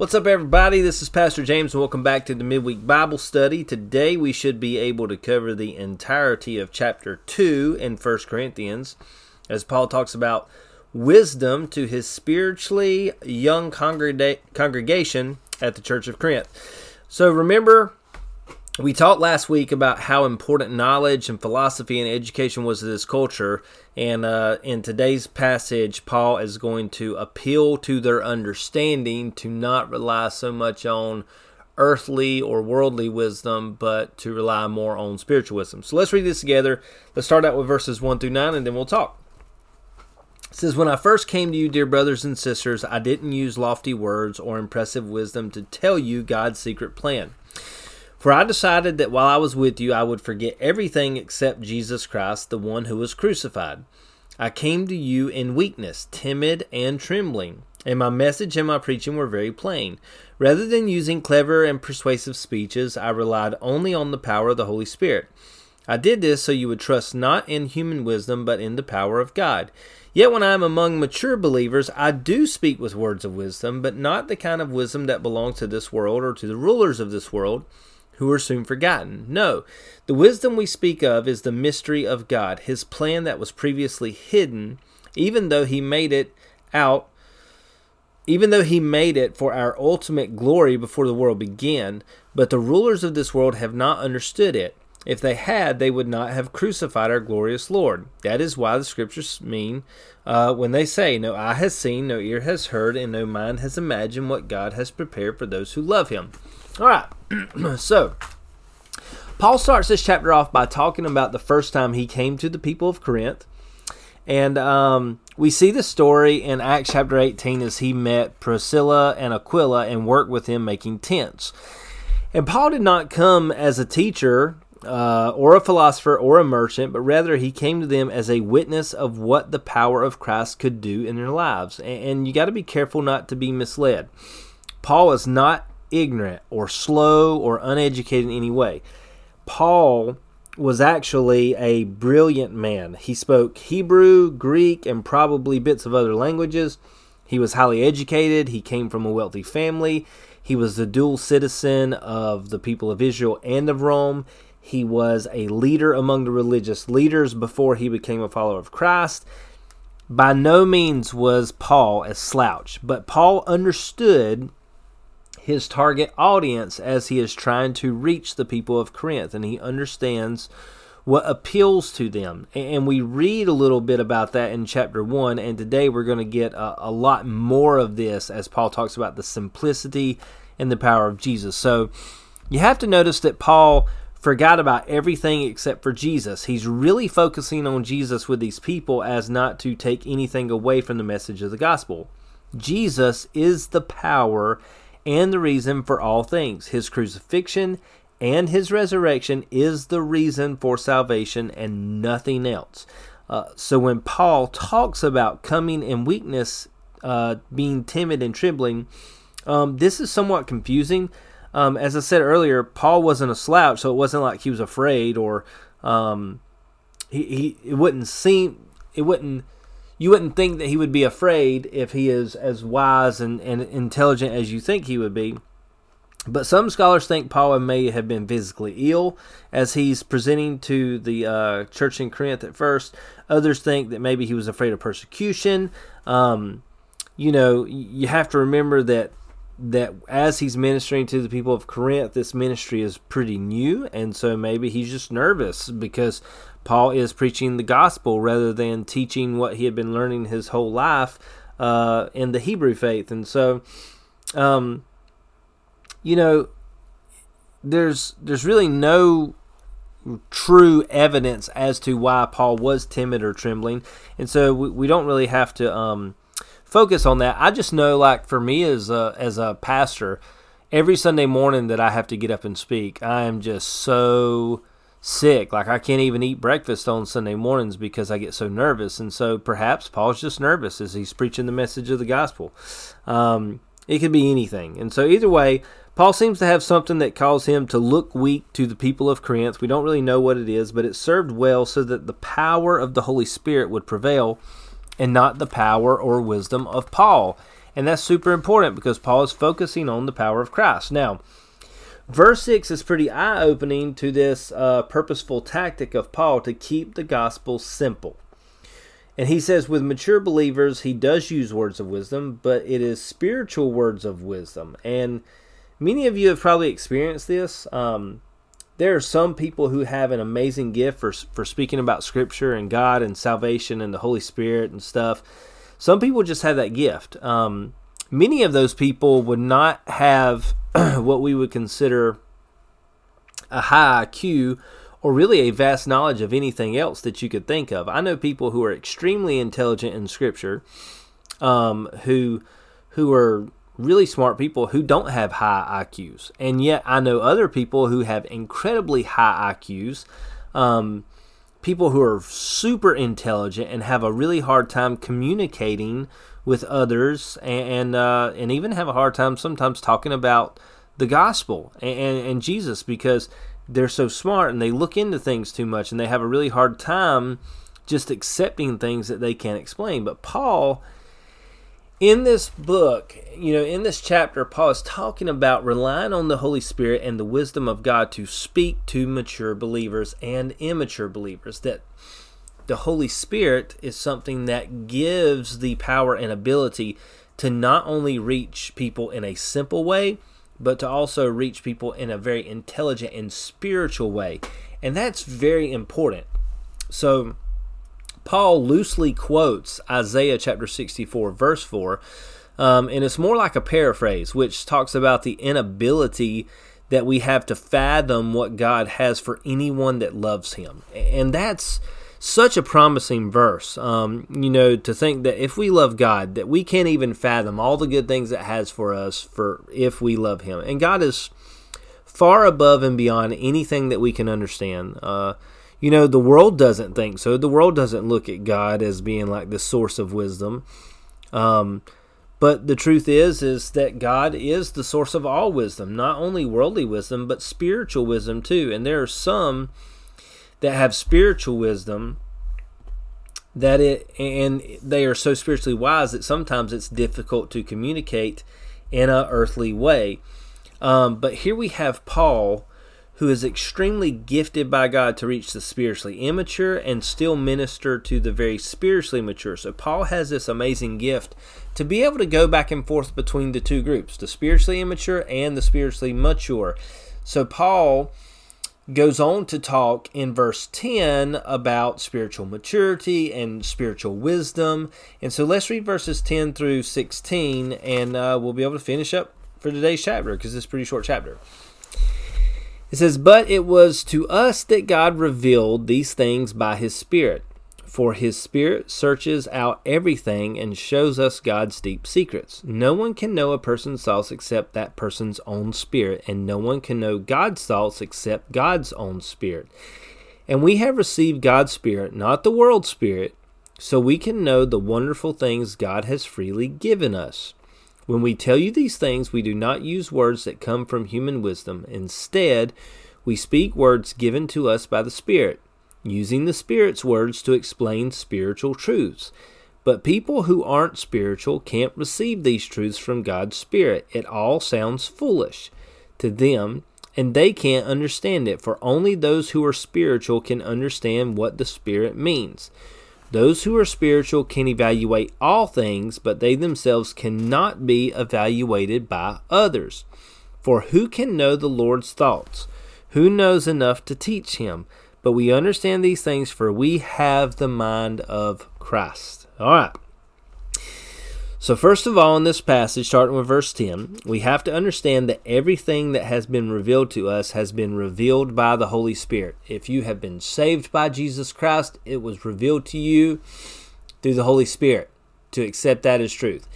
What's up, everybody? This is Pastor James, and welcome back to the Midweek Bible Study. Today, we should be able to cover the entirety of chapter 2 in 1 Corinthians as Paul talks about wisdom to his spiritually young congrega- congregation at the Church of Corinth. So, remember, we talked last week about how important knowledge and philosophy and education was to this culture, and uh, in today's passage, Paul is going to appeal to their understanding to not rely so much on earthly or worldly wisdom, but to rely more on spiritual wisdom. So let's read this together. Let's start out with verses 1 through 9, and then we'll talk. It says, When I first came to you, dear brothers and sisters, I didn't use lofty words or impressive wisdom to tell you God's secret plan. For I decided that while I was with you, I would forget everything except Jesus Christ, the one who was crucified. I came to you in weakness, timid, and trembling, and my message and my preaching were very plain. Rather than using clever and persuasive speeches, I relied only on the power of the Holy Spirit. I did this so you would trust not in human wisdom, but in the power of God. Yet when I am among mature believers, I do speak with words of wisdom, but not the kind of wisdom that belongs to this world or to the rulers of this world who are soon forgotten. No, the wisdom we speak of is the mystery of God, his plan that was previously hidden, even though he made it out even though he made it for our ultimate glory before the world began, but the rulers of this world have not understood it. If they had, they would not have crucified our glorious Lord. That is why the scriptures mean uh, when they say, No eye has seen, no ear has heard, and no mind has imagined what God has prepared for those who love him. All right. so, Paul starts this chapter off by talking about the first time he came to the people of Corinth. And um, we see the story in Acts chapter 18 as he met Priscilla and Aquila and worked with them making tents. And Paul did not come as a teacher uh, or a philosopher or a merchant, but rather he came to them as a witness of what the power of Christ could do in their lives. And, and you got to be careful not to be misled. Paul is not ignorant or slow or uneducated in any way. Paul was actually a brilliant man. He spoke Hebrew, Greek, and probably bits of other languages. He was highly educated. He came from a wealthy family. He was the dual citizen of the people of Israel and of Rome. He was a leader among the religious leaders before he became a follower of Christ. By no means was Paul a slouch, but Paul understood his target audience as he is trying to reach the people of Corinth, and he understands what appeals to them. And we read a little bit about that in chapter 1, and today we're going to get a, a, lot more of this as Paul talks about the simplicity and the power of Jesus. So you have to notice that Paul forgot about everything except for Jesus. He's really focusing on Jesus with these people as not to take anything away from the message of the gospel. Jesus is the power and the reason for all things. His crucifixion and his resurrection is the reason for salvation and nothing else. Uh, so when Paul talks about coming in weakness, uh, being timid and trembling, um, this is somewhat confusing. Um, as I said earlier, Paul wasn't a slouch, so it wasn't like he was afraid or um, he, he it wouldn't seem it wouldn't you wouldn't think that he would be afraid if he is as wise and, and intelligent as you think he would be. But some scholars think Paul may have been physically ill as he's presenting to the uh, church in Corinth at first. Others think that maybe he was afraid of persecution. Um, you know, you have to remember that that as he's ministering to the people of Corinth, this ministry is pretty new, and so maybe he's just nervous because Paul is preaching the gospel rather than teaching what he had been learning his whole life uh, in the Hebrew faith. And so, um, you know, there's there's really no true evidence as to why Paul was timid or trembling, and so we, we don't really have to um, focus on that. I just know, like for me as a as a pastor, every Sunday morning that I have to get up and speak, I am just so sick. Like I can't even eat breakfast on Sunday mornings because I get so nervous. And so perhaps Paul's just nervous as he's preaching the message of the gospel. Um, it could be anything. And so either way, Paul seems to have something that caused him to look weak to the people of Corinth. We don't really know what it is, but it served well so that the power of the Holy Spirit would prevail and not the power or wisdom of Paul. And that's super important because Paul is focusing on the power of Christ. Now, verse 6 is pretty eye opening to this uh, purposeful tactic of Paul to keep the gospel simple. And he says, with mature believers, he does use words of wisdom, but it is spiritual words of wisdom. And many of you have probably experienced this. Um, there are some people who have an amazing gift for, for speaking about Scripture and God and salvation and the Holy Spirit and stuff. Some people just have that gift. Um, many of those people would not have what we would consider a high IQ or really a vast knowledge of anything else that you could think of. I know people who are extremely intelligent in Scripture, um, who who are really smart people who don't have high IQs, and yet I know other people who have incredibly high IQs. Um, people who are super intelligent and have a really hard time communicating with others, and uh, and even have a hard time sometimes talking about the gospel and, and, and Jesus because they're so smart and they look into things too much and they have a really hard time just accepting things that they can't explain. But Paul, in this book, you know, in this chapter, Paul is talking about relying on the Holy Spirit and the wisdom of God to speak to mature believers and immature believers. That the Holy Spirit is something that gives the power and ability to not only reach people in a simple way, but to also reach people in a very intelligent and spiritual way. And that's very important. So, Paul loosely quotes Isaiah chapter 64, verse 4, um, and it's more like a paraphrase, which talks about the inability that we have to fathom what God has for anyone that loves Him. And that's such a promising verse. Um, you know, to think that if we love God, that we can't even fathom all the good things that has for us for if we love Him. And God is far above and beyond anything that we can understand. Uh, you know, the world doesn't think so. The world doesn't look at God as being like the source of wisdom. Um, but the truth is, is that God is the source of all wisdom, not only worldly wisdom, but spiritual wisdom too. And there are some that have spiritual wisdom that it and they are so spiritually wise that sometimes it's difficult to communicate in a earthly way. Um, but here we have Paul, who is extremely gifted by God to reach the spiritually immature and still minister to the very spiritually mature. So Paul has this amazing gift to be able to go back and forth between the two groups, the spiritually immature and the spiritually mature. So Paul goes on to talk in verse 10 about spiritual maturity and spiritual wisdom. And so let's read verses 10 through 16, and uh, we'll be able to finish up for today's chapter because it's a pretty short chapter. It says, But it was to us that God revealed these things by his Spirit. For his Spirit searches out everything and shows us God's deep secrets. No one can know a person's thoughts except that person's own spirit, and no one can know God's thoughts except God's own spirit. And we have received God's Spirit, not the world's Spirit, so we can know the wonderful things God has freely given us. When we tell you these things, we do not use words that come from human wisdom. Instead, we speak words given to us by the Spirit using the Spirit's words to explain spiritual truths. But people who aren't spiritual can't receive these truths from God's Spirit. It all sounds foolish to them, and they can't understand it, for only those who are spiritual can understand what the Spirit means. Those who are spiritual can evaluate all things, but they themselves cannot be evaluated by others. For who can know the Lord's thoughts? Who knows enough to teach him? But we understand these things, for we have the mind of Christ. All right. So, first of all, in this passage, starting with verse 10, we have to understand that everything that has been revealed to us has been revealed by the Holy Spirit. If you have been saved by Jesus Christ, it was revealed to you through the Holy Spirit to accept that as truth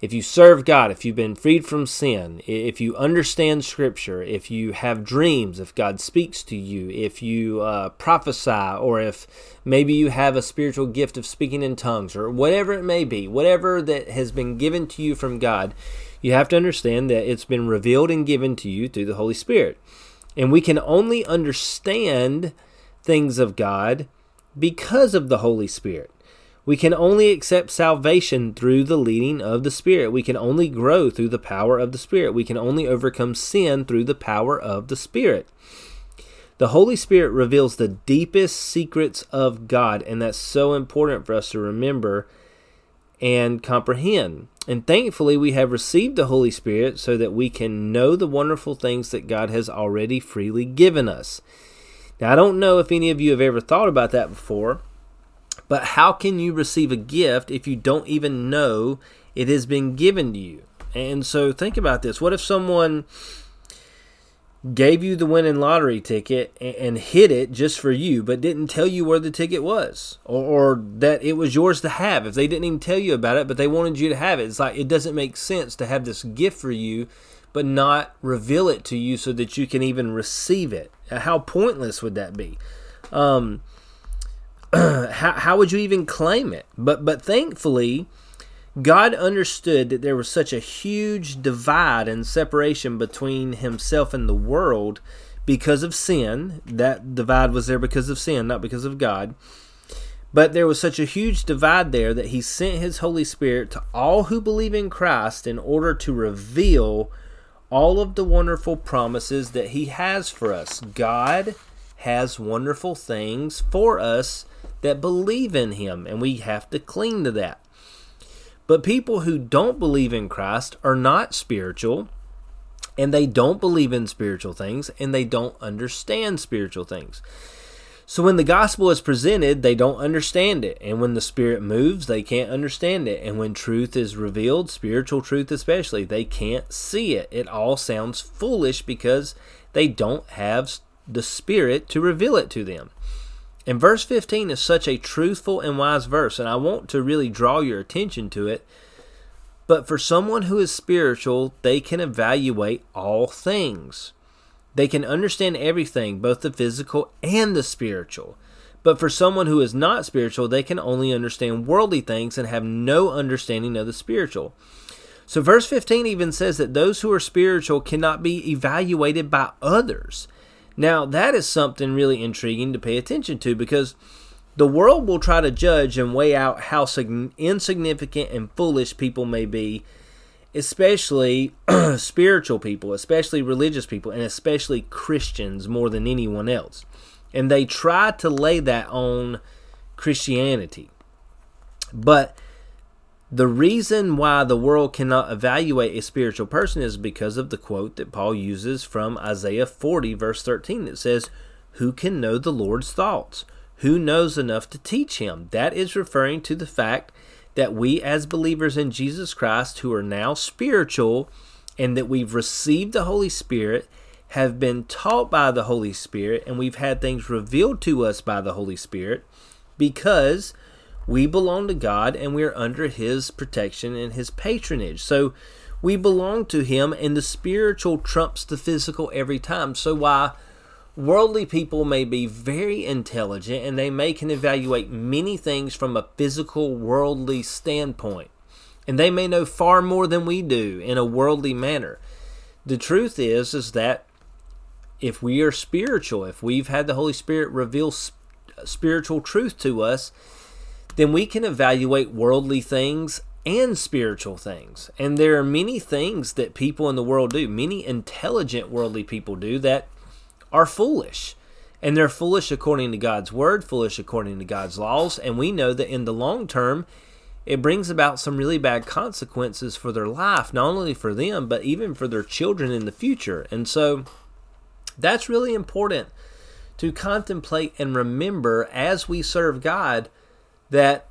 if you serve God, if you've been freed from sin, if you understand Scripture, if you have dreams, if God speaks to you, if you uh, prophesy, or if maybe you have a spiritual gift of speaking in tongues, or whatever it may be, whatever that has been given to you from God, you have to understand that it's been revealed and given to you through the Holy Spirit. And we can only understand things of God because of the Holy Spirit We can only accept salvation through the leading of the Spirit. We can only grow through the power of the Spirit. We can only overcome sin through the power of the Spirit. The Holy Spirit reveals the deepest secrets of God, and that's so important for us to remember and comprehend. And thankfully, we have received the Holy Spirit so that we can know the wonderful things that God has already freely given us. Now, I don't know if any of you have ever thought about that before, but how can you receive a gift if you don't even know it has been given to you? And so think about this. What if someone gave you the winning lottery ticket and hid it just for you, but didn't tell you where the ticket was or, or, that it was yours to have. If they didn't even tell you about it, but they wanted you to have it, it's like it doesn't make sense to have this gift for you, but not reveal it to you so that you can even receive it. How pointless would that be? Um, how, how would you even claim it? But but thankfully, God understood that there was such a huge divide and separation between himself and the world because of sin. That divide was there because of sin, not because of God. But there was such a huge divide there that he sent his Holy Spirit to all who believe in Christ in order to reveal all of the wonderful promises that he has for us. God has wonderful things for us that believe in him, and we have to cling to that. But people who don't believe in Christ are not spiritual, and they don't believe in spiritual things, and they don't understand spiritual things. So when the gospel is presented, they don't understand it. And when the Spirit moves, they can't understand it. And when truth is revealed, spiritual truth especially, they can't see it. It all sounds foolish because they don't have the Spirit to reveal it to them. And verse 15 is such a truthful and wise verse, and I want to really draw your attention to it. But for someone who is spiritual, they can evaluate all things. They can understand everything, both the physical and the spiritual. But for someone who is not spiritual, they can only understand worldly things and have no understanding of the spiritual. So, verse 15 even says that those who are spiritual cannot be evaluated by others. Now, that is something really intriguing to pay attention to because the world will try to judge and weigh out how insignificant and foolish people may be, especially spiritual people, especially religious people, and especially Christians more than anyone else. And they try to lay that on Christianity. But the reason why the world cannot evaluate a spiritual person is because of the quote that Paul uses from Isaiah 40, verse 13, that says, Who can know the Lord's thoughts? Who knows enough to teach him? That is referring to the fact that we, as believers in Jesus Christ, who are now spiritual and that we've received the Holy Spirit, have been taught by the Holy Spirit, and we've had things revealed to us by the Holy Spirit because we belong to God and we're under His protection and His patronage. So we belong to Him, and the spiritual trumps the physical every time. So, why worldly people may be very intelligent and they may can evaluate many things from a physical, worldly standpoint, and they may know far more than we do in a worldly manner. The truth is, is that if we are spiritual, if we've had the Holy Spirit reveal spiritual truth to us, then we can evaluate worldly things and spiritual things. And there are many things that people in the world do, many intelligent worldly people do that are foolish. And they're foolish according to God's word, foolish according to God's laws. And we know that in the long term, it brings about some really bad consequences for their life, not only for them, but even for their children in the future. And so that's really important to contemplate and remember as we serve God that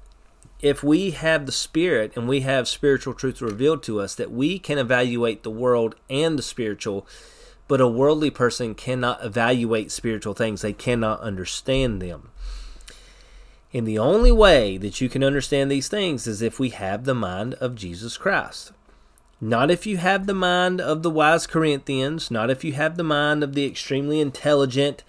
if we have the Spirit and we have spiritual truth revealed to us, that we can evaluate the world and the spiritual, but a worldly person cannot evaluate spiritual things, they cannot understand them. And the only way that you can understand these things is if we have the mind of Jesus Christ. Not if you have the mind of the wise Corinthians, not if you have the mind of the extremely intelligent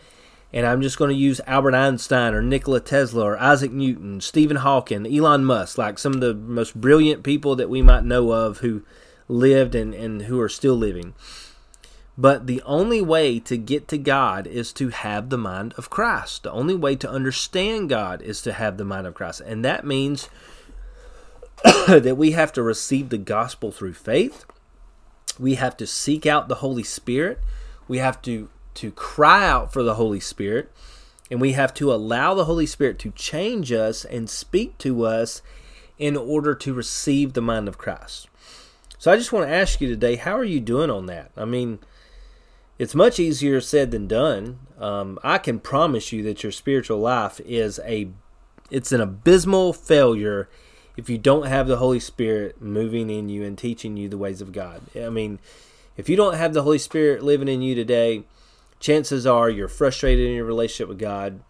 and I'm just going to use Albert Einstein or Nikola Tesla or Isaac Newton, Stephen Hawking, Elon Musk, like some of the most brilliant people that we might know of who lived and, and who are still living. But the only way to get to God is to have the mind of Christ. The only way to understand God is to have the mind of Christ. And that means that we have to receive the gospel through faith. We have to seek out the Holy Spirit. We have to to cry out for the Holy Spirit. And we have to allow the Holy Spirit to change us and speak to us in order to receive the mind of Christ. So I just want to ask you today, how are you doing on that? I mean, it's much easier said than done. Um, I can promise you that your spiritual life is a it's an abysmal failure if you don't have the Holy Spirit moving in you and teaching you the ways of God. I mean, if you don't have the Holy Spirit living in you today, chances are you're frustrated in your relationship with God.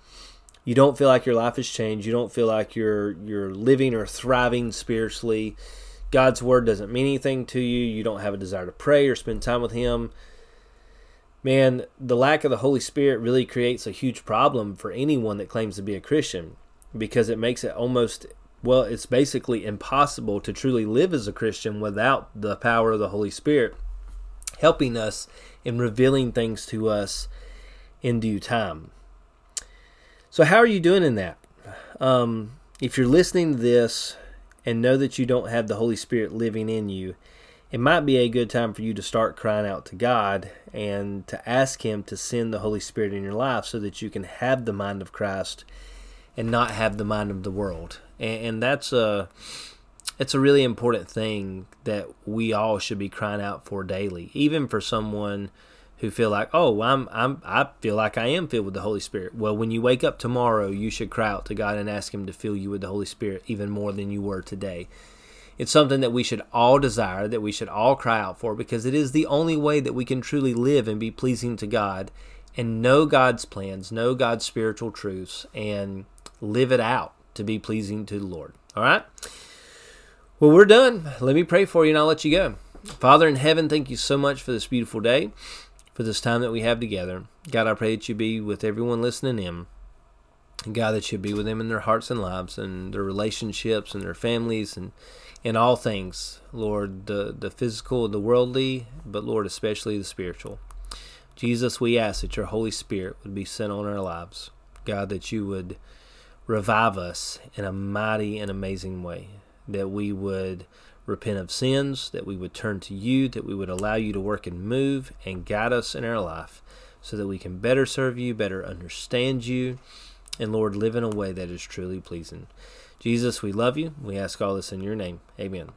You don't feel like your life has changed. You don't feel like you're you're living or thriving spiritually. God's word doesn't mean anything to you. You don't have a desire to pray or spend time with him man, the lack of the Holy Spirit really creates a huge problem for anyone that claims to be a Christian because it makes it almost, well, it's basically impossible to truly live as a Christian without the power of the Holy Spirit helping us and revealing things to us in due time. So, how are you doing in that? Um, if you're listening to this and know that you don't have the Holy Spirit living in you, it might be a good time for you to start crying out to God and to ask Him to send the Holy Spirit in your life so that you can have the mind of Christ and not have the mind of the world. And, and that's a it's a really important thing that we all should be crying out for daily, even for someone who feel like, oh, I'm, I'm, I feel like I am filled with the Holy Spirit. Well, when you wake up tomorrow, you should cry out to God and ask Him to fill you with the Holy Spirit even more than you were today. It's something that we should all desire, that we should all cry out for, because it is the only way that we can truly live and be pleasing to God and know God's plans, know God's spiritual truths, and live it out to be pleasing to the Lord. All right? Well, we're done. Let me pray for you and I'll let you go. Father in heaven, thank you so much for this beautiful day, for this time that we have together. God, I pray that you be with everyone listening in. God, that you be with them in their hearts and lives and their relationships and their families and in all things, Lord, the, the physical, and the worldly, but Lord, especially the spiritual. Jesus, we ask that your Holy Spirit would be sent on our lives. God, that you would revive us in a mighty and amazing way, that we would repent of sins, that we would turn to you, that we would allow you to work and move and guide us in our life so that we can better serve you, better understand you, and Lord, live in a way that is truly pleasing. Jesus, we love you. We ask all this in your name. Amen.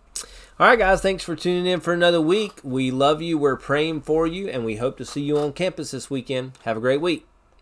All right, guys, thanks for tuning in for another week. We love you. We're praying for you, and we hope to see you on campus this weekend. Have a great week.